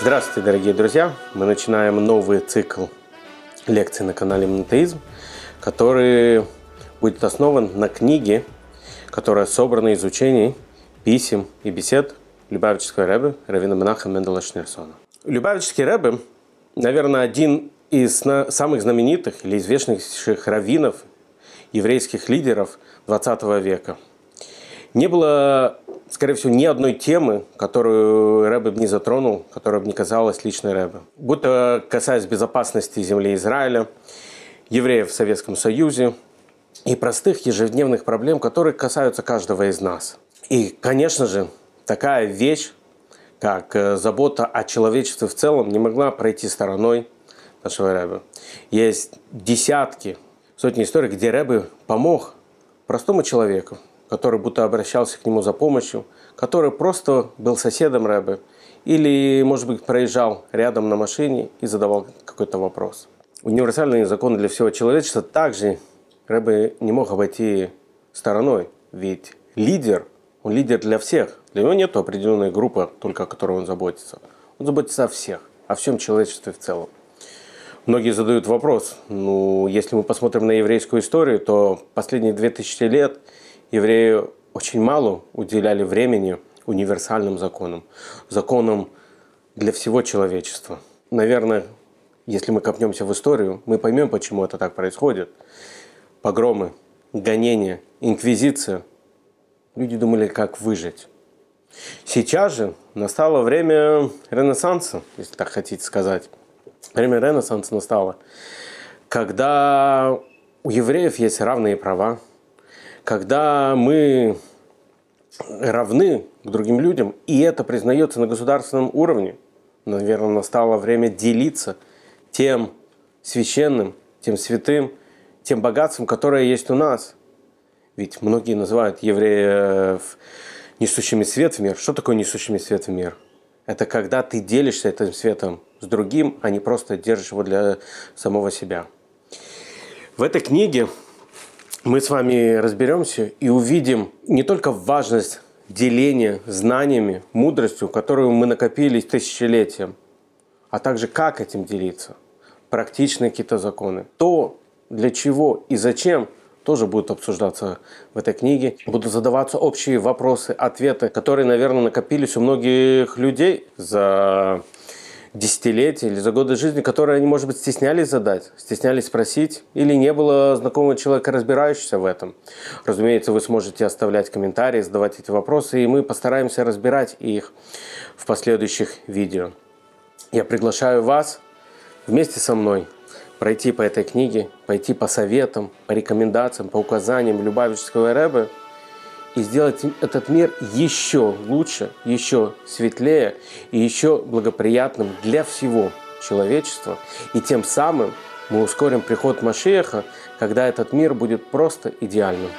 Здравствуйте, дорогие друзья! Мы начинаем новый цикл лекций на канале Монотеизм, который будет основан на книге, которая собрана из учений, писем и бесед Любавического Рэбе Равина Менаха Мендела Шнерсона. Любавический Рэбе, наверное, один из самых знаменитых или известнейших раввинов, еврейских лидеров 20 века. Не было скорее всего, ни одной темы, которую Рэбе не затронул, которая бы не казалась личной Рэбе. Будто касаясь безопасности земли Израиля, евреев в Советском Союзе и простых ежедневных проблем, которые касаются каждого из нас. И, конечно же, такая вещь, как э, забота о человечестве в целом, не могла пройти стороной нашего Рэбе. Есть десятки, сотни историй, где Рэбе помог простому человеку, который будто обращался к нему за помощью, который просто был соседом Рэбе или, может быть, проезжал рядом на машине и задавал какой-то вопрос. Универсальные законы для всего человечества также Рэбе не мог обойти стороной, ведь лидер, он лидер для всех. Для него нет определенной группы, только о которой он заботится. Он заботится о всех, о всем человечестве в целом. Многие задают вопрос, ну, если мы посмотрим на еврейскую историю, то последние 2000 лет – евреи очень мало уделяли времени универсальным законам, законам для всего человечества. Наверное, если мы копнемся в историю, мы поймем, почему это так происходит. Погромы, гонения, инквизиция. Люди думали, как выжить. Сейчас же настало время Ренессанса, если так хотите сказать. Время Ренессанса настало, когда у евреев есть равные права, когда мы равны к другим людям, и это признается на государственном уровне, наверное, настало время делиться тем священным, тем святым, тем богатством, которое есть у нас. Ведь многие называют евреев несущими свет в мир. Что такое несущими свет в мир? Это когда ты делишься этим светом с другим, а не просто держишь его для самого себя. В этой книге мы с вами разберемся и увидим не только важность деления знаниями, мудростью, которую мы накопили тысячелетием, а также как этим делиться, практичные какие-то законы. То, для чего и зачем, тоже будут обсуждаться в этой книге. Будут задаваться общие вопросы, ответы, которые, наверное, накопились у многих людей за десятилетия или за годы жизни, которые они, может быть, стеснялись задать, стеснялись спросить, или не было знакомого человека, разбирающегося в этом. Разумеется, вы сможете оставлять комментарии, задавать эти вопросы, и мы постараемся разбирать их в последующих видео. Я приглашаю вас вместе со мной пройти по этой книге, пойти по советам, по рекомендациям, по указаниям Любавического Рэбе – и сделать этот мир еще лучше, еще светлее и еще благоприятным для всего человечества. И тем самым мы ускорим приход Машеха, когда этот мир будет просто идеальным.